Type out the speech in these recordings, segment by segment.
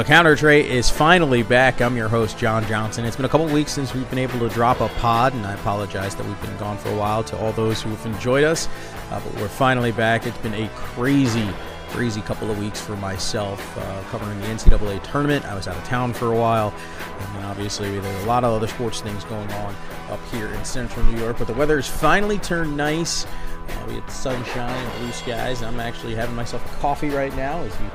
The Counter Trey is finally back. I'm your host, John Johnson. It's been a couple weeks since we've been able to drop a pod, and I apologize that we've been gone for a while to all those who have enjoyed us. Uh, but we're finally back. It's been a crazy, crazy couple of weeks for myself uh, covering the NCAA tournament. I was out of town for a while, and obviously there's a lot of other sports things going on up here in central New York. But the weather has finally turned nice. Uh, we had sunshine and blue skies. I'm actually having myself a coffee right now as we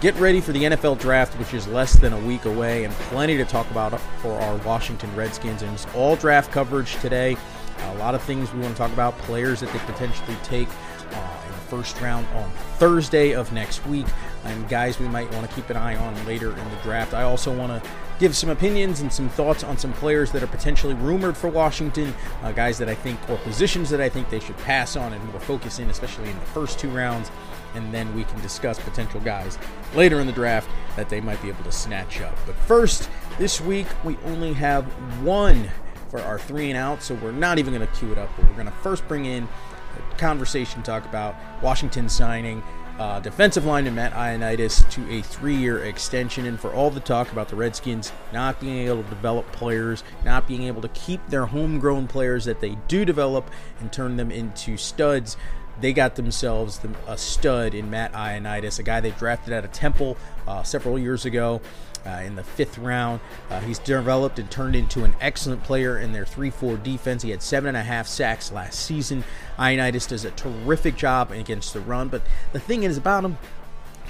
Get ready for the NFL draft, which is less than a week away, and plenty to talk about for our Washington Redskins. And it's all draft coverage today. A lot of things we want to talk about, players that they potentially take uh, in the first round on Thursday of next week, and guys we might want to keep an eye on later in the draft. I also want to give some opinions and some thoughts on some players that are potentially rumored for Washington, uh, guys that I think, or positions that I think they should pass on and more focus in, especially in the first two rounds and then we can discuss potential guys later in the draft that they might be able to snatch up. But first, this week we only have one for our three and out, so we're not even going to cue it up, but we're going to first bring in a conversation talk about Washington signing uh, defensive lineman Matt Ioannidis to a three-year extension, and for all the talk about the Redskins not being able to develop players, not being able to keep their homegrown players that they do develop and turn them into studs, they got themselves a stud in Matt Ioannidis, a guy they drafted out of Temple uh, several years ago. Uh, in the fifth round. Uh, he's developed and turned into an excellent player in their 3 4 defense. He had seven and a half sacks last season. Ioannidis does a terrific job against the run, but the thing is about him,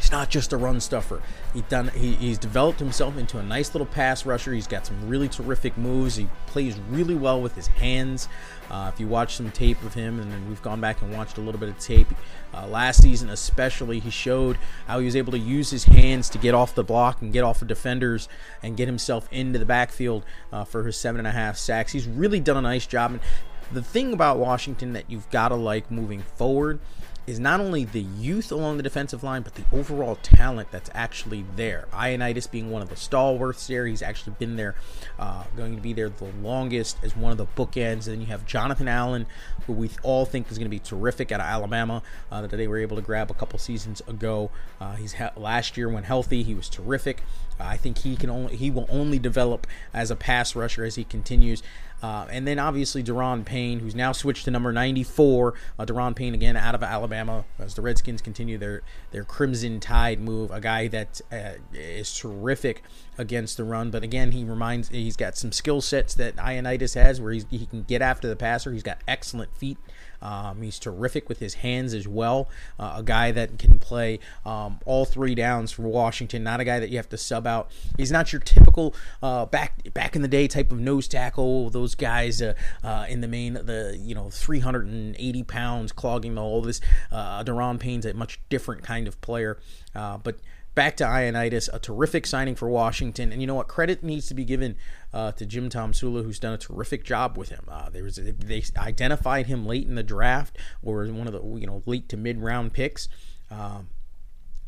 he's not just a run stuffer. He done he, he's developed himself into a nice little pass rusher. He's got some really terrific moves. He plays really well with his hands. Uh, if you watch some tape of him, and we've gone back and watched a little bit of tape uh, last season, especially, he showed how he was able to use his hands to get off the block and get off of defenders and get himself into the backfield uh, for his seven and a half sacks. He's really done a nice job. And the thing about Washington that you've got to like moving forward is not only the youth along the defensive line, but the overall talent that's actually there. Ioannidis being one of the stalwarts there. He's actually been there, uh, going to be there the longest as one of the bookends. And then you have Jonathan Allen, who we all think is going to be terrific out of Alabama, uh, that they were able to grab a couple seasons ago. Uh, he's ha- last year when healthy, he was terrific. I think he can only he will only develop as a pass rusher as he continues. Uh, and then obviously Daron Payne, who's now switched to number 94. Uh, Daron Payne again out of Alabama as the Redskins continue their their Crimson Tide move. A guy that uh, is terrific against the run, but again he reminds he's got some skill sets that Ioannidis has, where he can get after the passer. He's got excellent feet. Um, he's terrific with his hands as well. Uh, a guy that can play um, all three downs for Washington. Not a guy that you have to sub out. He's not your typical uh, back back in the day type of nose tackle. Those guys uh, uh in the main, the you know 380 pounds clogging the all this. Uh, Daron Payne's a much different kind of player, uh, but back to Ioannidis, a terrific signing for Washington. And you know what? Credit needs to be given uh, to Jim Tomsula, who's done a terrific job with him. Uh, there was they identified him late in the draft, or one of the you know late to mid round picks. Um,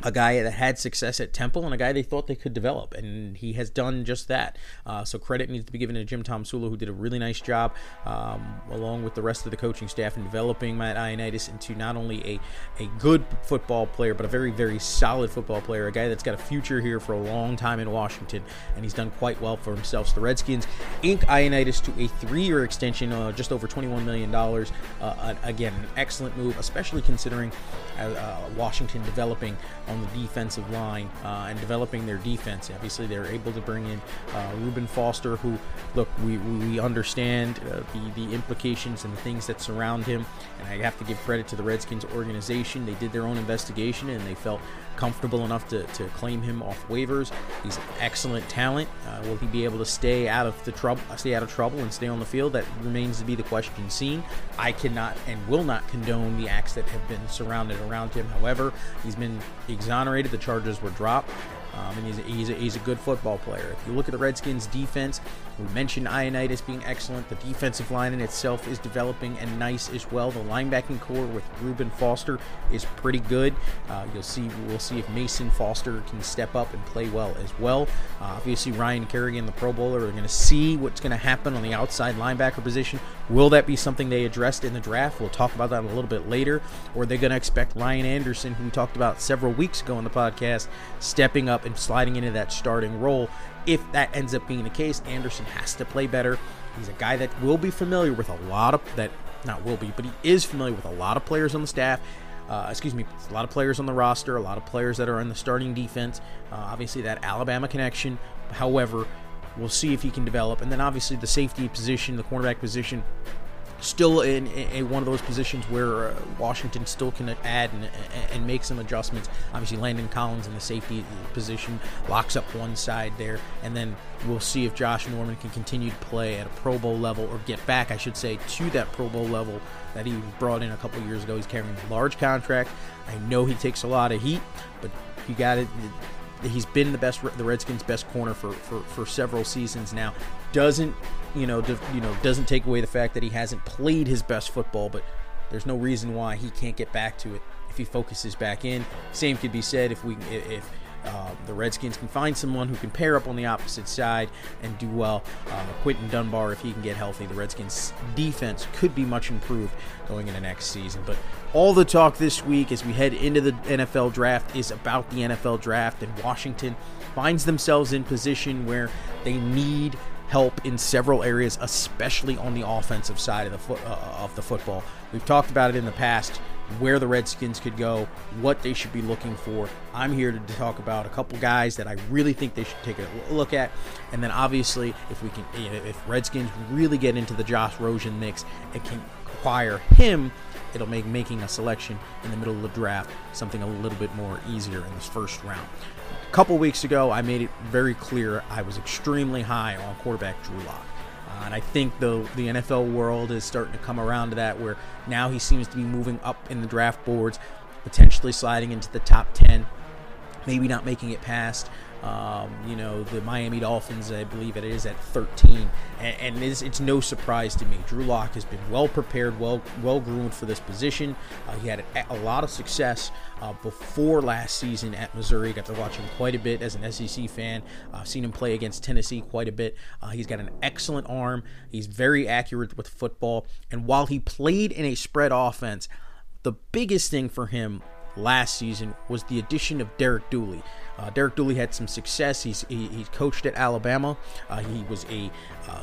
a guy that had success at Temple and a guy they thought they could develop, and he has done just that. Uh, so credit needs to be given to Jim Tomsula, who did a really nice job, um, along with the rest of the coaching staff, in developing Matt Ioannidis into not only a, a good football player, but a very, very solid football player, a guy that's got a future here for a long time in Washington, and he's done quite well for himself. So the Redskins ink Ioannidis to a three-year extension, uh, just over $21 million. Uh, again, an excellent move, especially considering uh, uh, Washington developing on the defensive line uh, and developing their defense. Obviously, they're able to bring in uh, Reuben Foster, who, look, we, we understand uh, the, the implications and the things that surround him. And I have to give credit to the Redskins organization. They did their own investigation and they felt comfortable enough to, to claim him off waivers. He's an excellent talent. Uh, will he be able to stay out of the trouble, stay out of trouble, and stay on the field? That remains to be the question seen. I cannot and will not condone the acts that have been surrounded around him. However, he's been exonerated. The charges were dropped. Um, and he's a, he's, a, he's a good football player. If you look at the Redskins' defense, we mentioned Ioannidis being excellent. The defensive line in itself is developing and nice as well. The linebacking core with Reuben Foster is pretty good. Uh, you'll see we'll see if Mason Foster can step up and play well as well. Uh, obviously, Ryan Kerrigan, the Pro Bowler, are going to see what's going to happen on the outside linebacker position. Will that be something they addressed in the draft? We'll talk about that a little bit later. Or are they going to expect Ryan Anderson, who we talked about several weeks ago on the podcast, stepping up and sliding into that starting role? If that ends up being the case, Anderson has to play better. He's a guy that will be familiar with a lot of that not will be, but he is familiar with a lot of players on the staff. Uh, excuse me, a lot of players on the roster, a lot of players that are in the starting defense. Uh, obviously, that Alabama connection. However, we'll see if he can develop. And then obviously the safety position, the cornerback position, still in, in, one of those positions where uh, Washington still can add and, and, make some adjustments. Obviously, Landon Collins in the safety position locks up one side there, and then we'll see if Josh Norman can continue to play at a Pro Bowl level or get back, I should say, to that Pro Bowl level that he brought in a couple years ago. He's carrying a large contract. I know he takes a lot of heat, but you got it he's been the best the Redskins best corner for, for, for several seasons now doesn't you know you know doesn't take away the fact that he hasn't played his best football but there's no reason why he can't get back to it if he focuses back in same could be said if we if uh, the Redskins can find someone who can pair up on the opposite side and do well. Uh, Quinton Dunbar, if he can get healthy, the Redskins' defense could be much improved going into next season. But all the talk this week as we head into the NFL draft is about the NFL draft, and Washington finds themselves in position where they need help in several areas, especially on the offensive side of the foot uh, of the football. We've talked about it in the past where the Redskins could go, what they should be looking for. I'm here to talk about a couple guys that I really think they should take a look at, and then obviously if we can, if Redskins really get into the Josh Rosen mix, it can acquire him. It'll make making a selection in the middle of the draft something a little bit more easier in this first round. A couple weeks ago, I made it very clear I was extremely high on quarterback Drew Lock. Uh, and I think the the NFL world is starting to come around to that, where now he seems to be moving up in the draft boards, potentially sliding into the top ten, maybe not making it past. Um, you know, the Miami Dolphins, I believe it is at 13, and, and it's, it's, no surprise to me. Drew Lock has been well prepared, well well groomed for this position. Uh, he had a, a, lot of success uh, before last season at Missouri. Got to watch him quite a bit as an SEC fan. I've uh, seen him play against Tennessee quite a bit. Uh, he's got an excellent arm. He's very accurate with football, and while he played in a spread offense, the biggest thing for him last season was the addition of Derek Dooley. Uh, Derek Dooley had some success. He's he, he coached at Alabama. Uh, he was a, uh,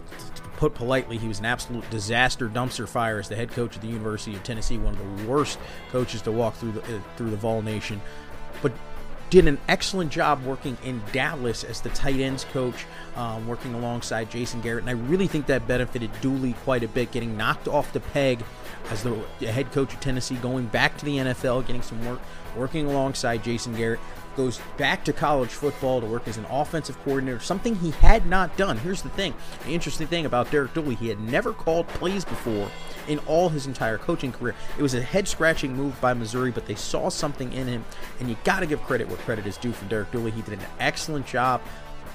put politely, he was an absolute disaster dumpster fire as the head coach of the University of Tennessee, one of the worst coaches to walk through the uh, through the Vol Nation. But did an excellent job working in Dallas as the tight ends coach, um, working alongside Jason Garrett. And I really think that benefited Dooley quite a bit, getting knocked off the peg as the head coach of Tennessee, going back to the NFL, getting some work, working alongside Jason Garrett goes back to college football to work as an offensive coordinator, something he had not done. Here's the thing the interesting thing about Derek Dooley, he had never called plays before in all his entire coaching career. It was a head scratching move by Missouri, but they saw something in him, and you got to give credit where credit is due for Derek Dooley. He did an excellent job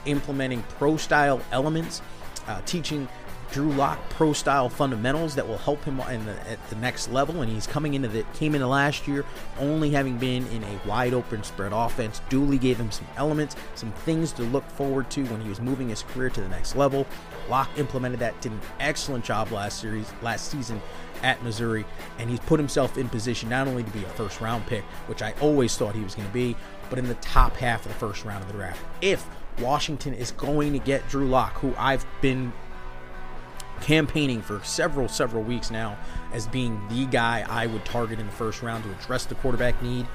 implementing pro style elements, uh, teaching Drew Lock pro style fundamentals that will help him the, at the next level. And he's coming into the came into last year only having been in a wide open spread offense. Dooley gave him some elements, some things to look forward to when he was moving his career to the next level. Lock implemented that, did an excellent job last series, last season at Missouri, and he's put himself in position not only to be a first round pick, which I always thought he was going to be, but in the top half of the first round of the draft. If Washington is going to get Drew Lock, who I've been campaigning for several, several weeks now as being the guy I would target in the first round to address the quarterback need.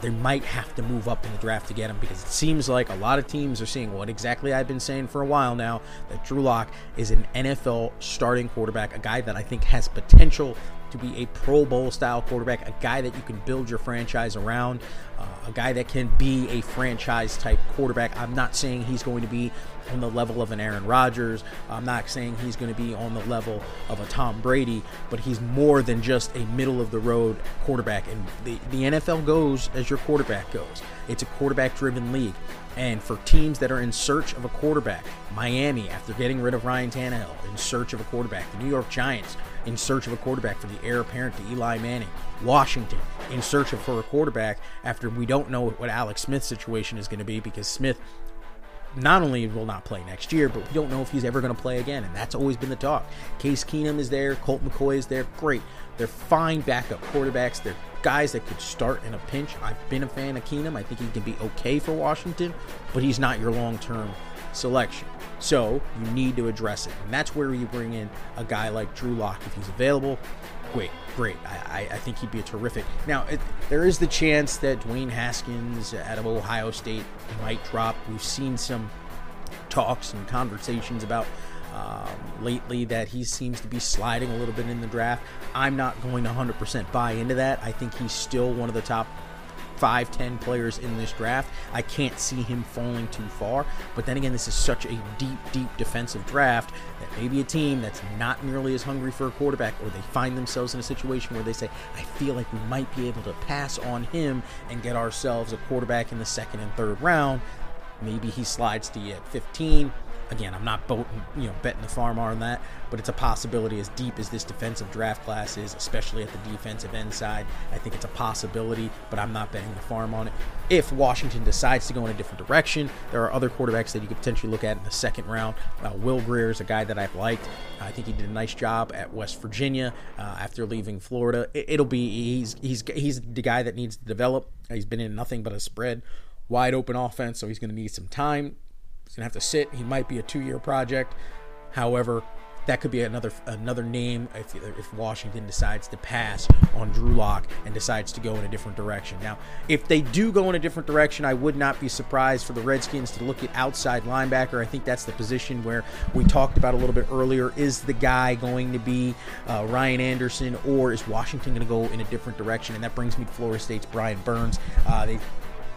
They might have to move up in the draft to get him because it seems like a lot of teams are seeing what exactly I've been saying for a while now that Drew Lock is an NFL starting quarterback, a guy that I think has potential to be a Pro Bowl style quarterback, a guy that you can build your franchise around, uh, a guy that can be a franchise type quarterback. I'm not saying he's going to be on the level of an Aaron Rodgers. Uh, I'm not saying he's going to be on the level of a Tom Brady, but he's more than just a middle of the road quarterback. And the, the NFL goes as your quarterback goes. It's a quarterback driven league. And for teams that are in search of a quarterback, Miami, after getting rid of Ryan Tannehill, in search of a quarterback, the New York Giants, in search of a quarterback for the heir apparent to Eli Manning, Washington, in search of for a quarterback after we don't know what Alex Smith's situation is going to be because Smith not only will not play next year, but we don't know if he's ever going to play again, and that's always been the talk. Case Keenum is there, Colt McCoy is there, great. They're fine backup quarterbacks. They're guys that could start in a pinch. I've been a fan of Keenum. I think he can be okay for Washington, but he's not your long-term selection. So you need to address it, and that's where you bring in a guy like Drew Lock if he's available. Great, great. I, I, think he'd be a terrific. Now, it, there is the chance that Dwayne Haskins out of Ohio State might drop. We've seen some talks and conversations about um, lately that he seems to be sliding a little bit in the draft. I'm not going to 100% buy into that. I think he's still one of the top five, ten players in this draft. I can't see him falling too far. But then again, this is such a deep, deep defensive draft that maybe a team that's not nearly as hungry for a quarterback, or they find themselves in a situation where they say, I feel like we might be able to pass on him and get ourselves a quarterback in the second and third round. Maybe he slides to you at 15 Again, I'm not you know, betting the farm on that, but it's a possibility as deep as this defensive draft class is, especially at the defensive end side. I think it's a possibility, but I'm not betting the farm on it. If Washington decides to go in a different direction, there are other quarterbacks that you could potentially look at in the second round. Uh, Will Grier is a guy that I've liked. I think he did a nice job at West Virginia uh, after leaving Florida. It, will be he's he's he's the guy that needs to develop. He's been in nothing but a spread, wide open offense, so he's going to need some time. He's gonna have to sit. He might be a two-year project. However, that could be another another name if, if Washington decides to pass on Drew Lock and decides to go in a different direction. Now, if they do go in a different direction, I would not be surprised for the Redskins to look at outside linebacker. I think that's the position where we talked about a little bit earlier. Is the guy going to be uh, Ryan Anderson, or is Washington going to go in a different direction? And that brings me to Florida State's Brian Burns. Uh, they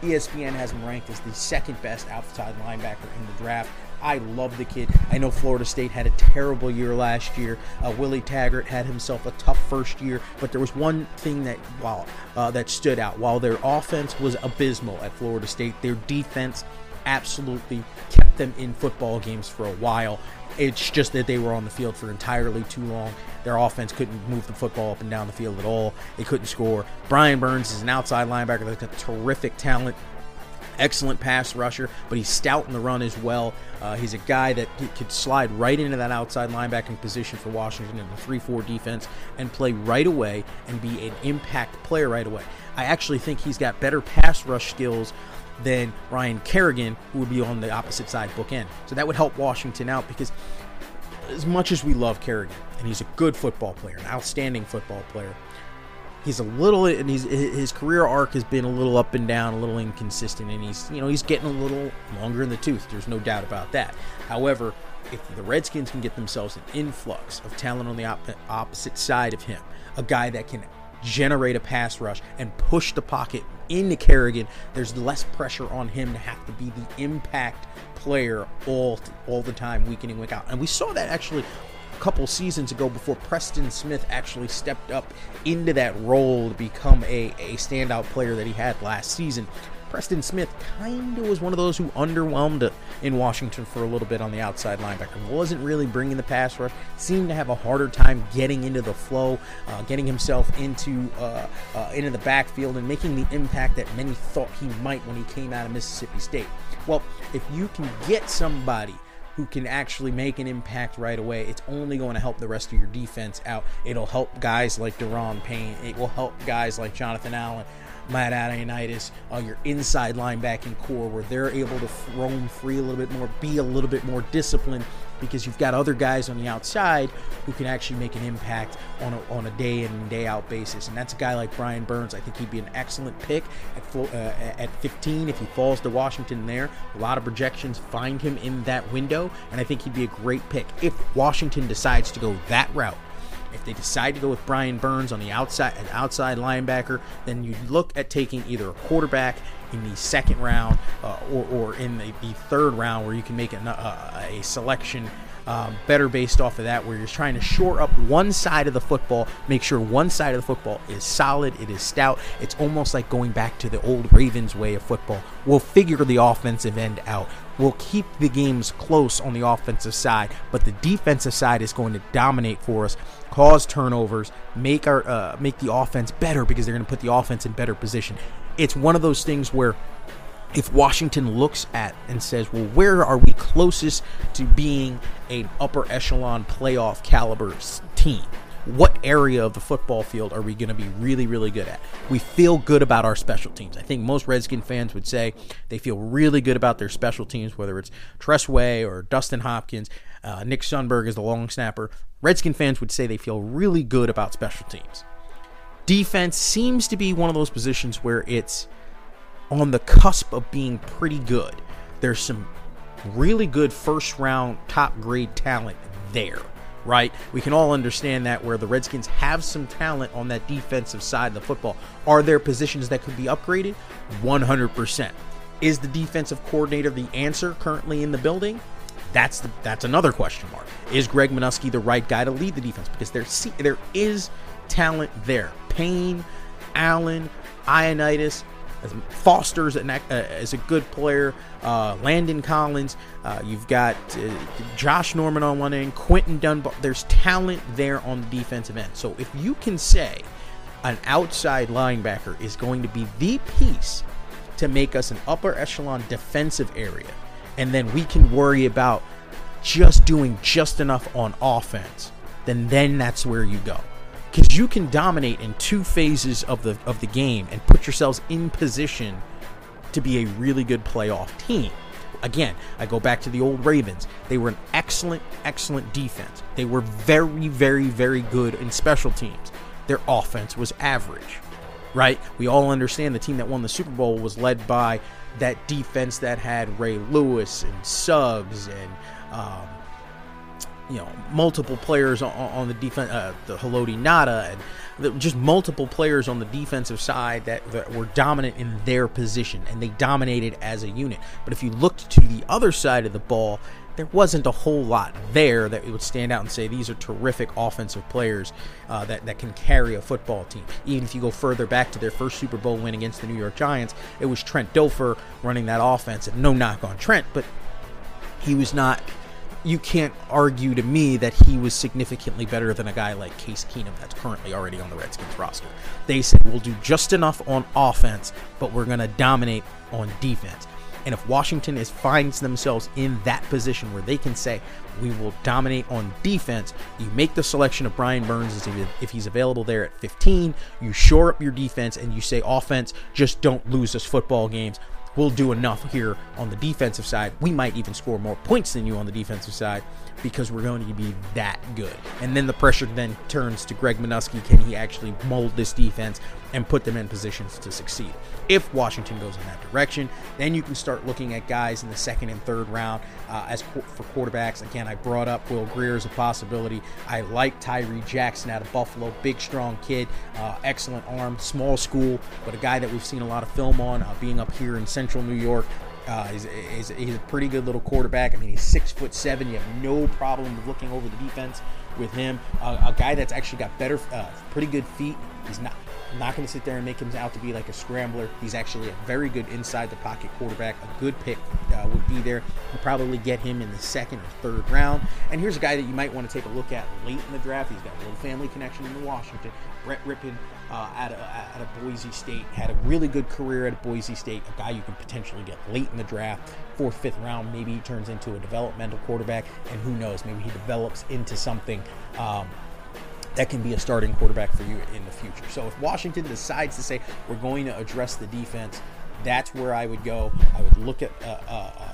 ESPN has him ranked as the second best outside linebacker in the draft. I love the kid. I know Florida State had a terrible year last year. Uh, Willie Taggart had himself a tough first year, but there was one thing that while uh, that stood out. While their offense was abysmal at Florida State, their defense absolutely kept them in football games for a while. It's just that they were on the field for entirely too long. Their offense couldn't move the football up and down the field at all. They couldn't score. Brian Burns is an outside linebacker that's got terrific talent excellent pass rusher, but he's stout in the run as well. Uh, he's a guy that could slide right into that outside linebacking position for Washington in the 3 4 defense and play right away and be an impact player right away. I actually think he's got better pass rush skills than Ryan Kerrigan, who would be on the opposite side bookend. So that would help Washington out because as much as we love Kerrigan, and he's a good football player, an outstanding football player, he's a little and he's his career arc has been a little up and down, a little inconsistent, and he's you know he's getting a little longer in the tooth. There's no doubt about that. However, if the Redskins can get themselves an influx of talent on the op- opposite side of him, a guy that can generate a pass rush and push the pocket into Kerrigan, there's less pressure on him to have to be the impact player all all the time, week in and week out. And we saw that actually a couple seasons ago before Preston Smith actually stepped up into that role to become a, a standout player that he had last season. Preston Smith kind of was one of those who underwhelmed in Washington for a little bit on the outside linebacker. Wasn't really bringing the pass rush. Seemed to have a harder time getting into the flow, uh, getting himself into uh, uh, into the backfield, and making the impact that many thought he might when he came out of Mississippi State. Well, if you can get somebody who can actually make an impact right away, it's only going to help the rest of your defense out. It'll help guys like Daron Payne. It will help guys like Jonathan Allen Matt Ioannidis, uh, your inside linebacking core, where they're able to roam free a little bit more, be a little bit more disciplined, because you've got other guys on the outside who can actually make an impact on a, on a day in and day out basis. And that's a guy like Brian Burns. I think he'd be an excellent pick at full, uh, at 15 if he falls to Washington there. A lot of projections find him in that window, and I think he'd be a great pick if Washington decides to go that route if they decide to go with Brian Burns on the outside, an outside linebacker, then you look at taking either a quarterback in the second round uh, or, or, in the, the, third round, where you can make a, uh, a selection um, better based off of that, where you're trying to shore up one side of the football, make sure one side of the football is solid, it is stout. It's almost like going back to the old Ravens way of football. We'll figure the offensive end out. We'll keep the games close on the offensive side, but the defensive side is going to dominate for us, cause turnovers, make our uh, make the offense better because they're going to put the offense in better position. It's one of those things where if Washington looks at and says, well, where are we closest to being an upper echelon playoff caliber team? What area of the football field are we going to be really, really good at? We feel good about our special teams. I think most Redskin fans would say they feel really good about their special teams, whether it's Tress Way or Dustin Hopkins. Uh, Nick Sundberg is the long snapper. Redskin fans would say they feel really good about special teams. Defense seems to be one of those positions where it's on the cusp of being pretty good. There's some really good first round, top grade talent there, right? We can all understand that where the Redskins have some talent on that defensive side of the football. Are there positions that could be upgraded? 100%. Is the defensive coordinator the answer currently in the building? That's the, that's another question mark. Is Greg Manusky the right guy to lead the defense? Because there there is talent there. Payne, Allen, Ioannidis, Foster's an, uh, is a good player. Uh, Landon Collins. Uh, you've got uh, Josh Norman on one end. Quinton Dunbar. There's talent there on the defensive end. So if you can say an outside linebacker is going to be the piece to make us an upper echelon defensive area, and then we can worry about just doing just enough on offense, then then that's where you go because you can dominate in two phases of the of the game and put yourselves in position to be a really good playoff team. Again, I go back to the old Ravens. They were an excellent, excellent defense. They were very, very, very good in special teams. Their offense was average, right? We all understand the team that won the Super Bowl was led by that defense that had Ray Lewis and Suggs and um, you know multiple players on, on the defense, uh, the Haloti Ngata, and the, just multiple players on the defensive side that, that were dominant in their position, and they dominated as a unit. But if you looked to the other side of the ball, there wasn't a whole lot there that would stand out and say these are terrific offensive players uh, that, that can carry a football team. Even if you go further back to their first Super Bowl win against the New York Giants, it was Trent Dilfer running that offense. And no knock on Trent, but he was not you can't argue to me that he was significantly better than a guy like Case Keenum that's currently already on the Redskins roster. They said we'll do just enough on offense, but we're going to dominate on defense. And if Washington is finds themselves in that position where they can say we will dominate on defense, you make the selection of Brian Burns if he's available there at 15. You shore up your defense and you say offense, just don't lose us football games we'll do enough here on the defensive side. We might even score more points than you on the defensive side because we're going to be that good. And then the pressure then turns to Greg Manusky. Can he actually mold this defense and put them in positions to succeed? If Washington goes in that direction, then you can start looking at guys in the second and third round uh, as for quarterbacks. Again, I brought up Will Grier as a possibility. I like Tyree Jackson out of Buffalo, big, strong kid, uh, excellent arm, small school, but a guy that we've seen a lot of film on, uh, being up here in Central New York. Uh, he's, he's, he's, a pretty good little quarterback. I mean, he's six foot seven. You have no problem looking over the defense with him. Uh, a guy that's actually got better, uh, pretty good feet. He's not I'm not going to sit there and make him out to be like a scrambler. He's actually a very good inside the pocket quarterback. A good pick uh, would be there. You'll probably get him in the second or third round. And here's a guy that you might want to take a look at late in the draft. He's got a little family connection in Washington. Brett Rypien uh, at, a, at a Boise State had a really good career at Boise State. A guy you can potentially get late in the draft, fourth, fifth round. Maybe he turns into a developmental quarterback, and who knows? Maybe he develops into something. Um, that can be a starting quarterback for you in the future. So if Washington decides to say we're going to address the defense, that's where I would go. I would look at uh, uh, uh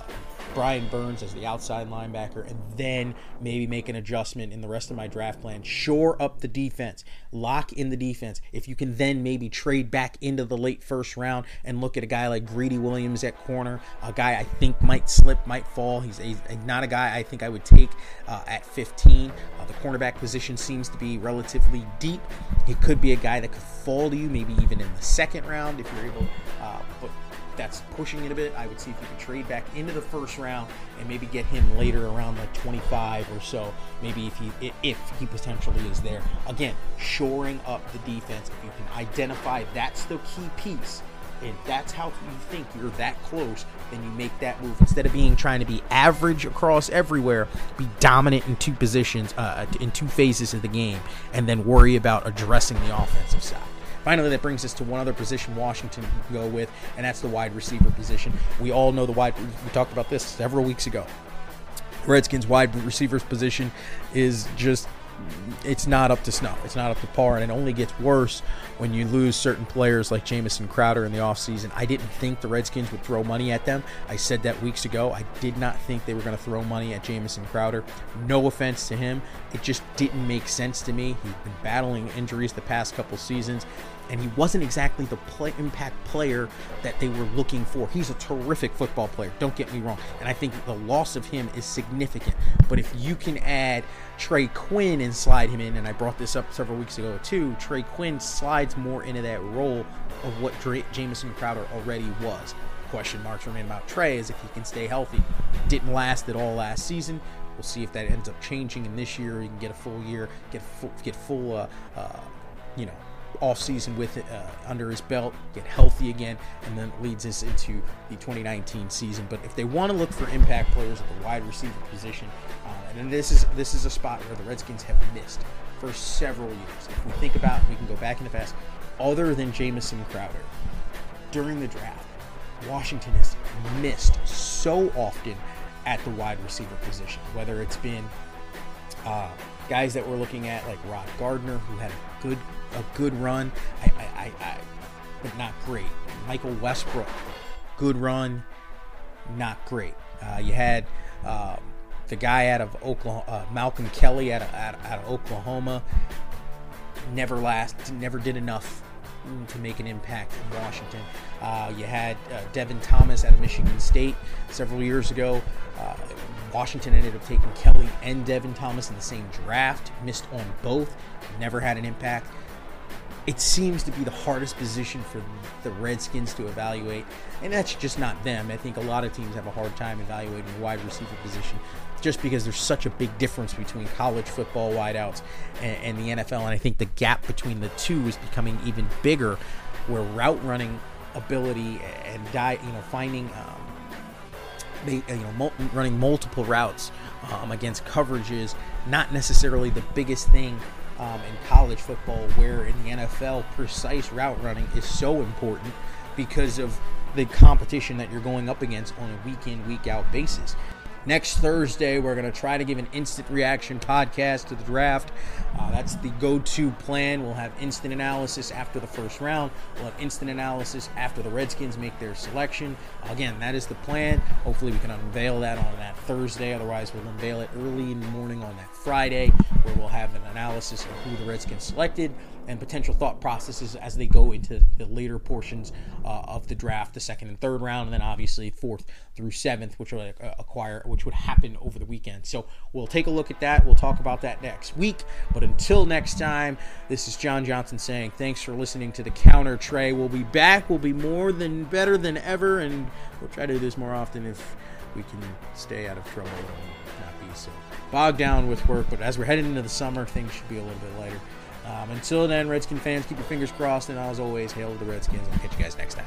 Brian Burns as the outside linebacker, and then maybe make an adjustment in the rest of my draft plan. Shore up the defense, lock in the defense. If you can then maybe trade back into the late first round and look at a guy like Greedy Williams at corner, a guy I think might slip, might fall. He's a, not a guy I think I would take uh, at 15. Uh, the cornerback position seems to be relatively deep. He could be a guy that could fall to you, maybe even in the second round if you're able. Uh, but that's pushing it a bit. I would see if you could trade back into the first round and maybe get him later around like 25 or so. Maybe if he if he potentially is there. Again, shoring up the defense. If you can identify that's the key piece, and that's how you think you're that close, then you make that move instead of being trying to be average across everywhere. Be dominant in two positions, uh, in two phases of the game, and then worry about addressing the offensive side. Finally, that brings us to one other position Washington can go with, and that's the wide receiver position. We all know the wide. We talked about this several weeks ago. Redskins wide receivers position is just it's not up to snuff. It's not up to par, and it only gets worse when you lose certain players like Jamison Crowder in the offseason. I didn't think the Redskins would throw money at them. I said that weeks ago. I did not think they were going to throw money at Jamison Crowder. No offense to him. It just didn't make sense to me. He's been battling injuries the past couple seasons and he wasn't exactly the play, impact player that they were looking for. He's a terrific football player, don't get me wrong, and I think the loss of him is significant. But if you can add Trey Quinn and slide him in, and I brought this up several weeks ago too, Trey Quinn slides more into that role of what Dre, Jamison Crowder already was. Question marks remain about Trey is if he can stay healthy. Didn't last at all last season. We'll see if that ends up changing in this year. You can get a full year, get full, get full, uh, uh, you know, off season with it uh, under his belt, get healthy again, and then leads us into the 2019 season. But if they want to look for impact players at the wide receiver position, uh, and this is this is a spot where the Redskins have missed for several years. If we think about, we can go back in the past. Other than Jamison Crowder, during the draft, Washington has missed so often at the wide receiver position. Whether it's been uh, guys that we're looking at like Rod Gardner, who had a good a good run, I, I, I, I but not great. Michael Westbrook, good run, not great. Uh, you had uh, the guy out of Oklahoma, uh, Malcolm Kelly out of, out of Oklahoma, never last, never did enough to make an impact in Washington. Uh, you had uh, Devin Thomas out of Michigan State several years ago. Uh, Washington ended up taking Kelly and Devin Thomas in the same draft, missed on both, never had an impact it seems to be the hardest position for the Redskins to evaluate, and that's just not them. I think a lot of teams have a hard time evaluating the wide receiver position just because there's such a big difference between college football wideouts and, and the NFL, and I think the gap between the two is becoming even bigger, where route running ability and die, you know, finding. Um, they, you know, running multiple routes um, against coverages, not necessarily the biggest thing um, in college football, where in the NFL, precise route running is so important because of the competition that you're going up against on a week in, week out basis. Next Thursday, we're going to try to give an instant reaction podcast to the draft. Uh, that's the go to plan. We'll have instant analysis after the first round. We'll have instant analysis after the Redskins make their selection. Again, that is the plan. Hopefully, we can unveil that on that Thursday. Otherwise, we'll unveil it early in the morning on that Friday, where we'll have an analysis of who the Redskins selected and potential thought processes as they go into the later portions uh, of the draft, the second and third round, and then obviously fourth through seventh, which will uh, acquire, which would happen over the weekend. So we'll take a look at that. We'll talk about that next week. But until next time, this is John Johnson saying thanks for listening to the Counter Trey. We'll be back. We'll be more than better than ever, and we'll try to do this more often if we can stay out of trouble and not be so bogged down with work. But as we're heading into the summer, things should be a little bit lighter. Um, until then, Redskin fans, keep your fingers crossed, and as always, hail the Redskins. I'll catch you guys next time.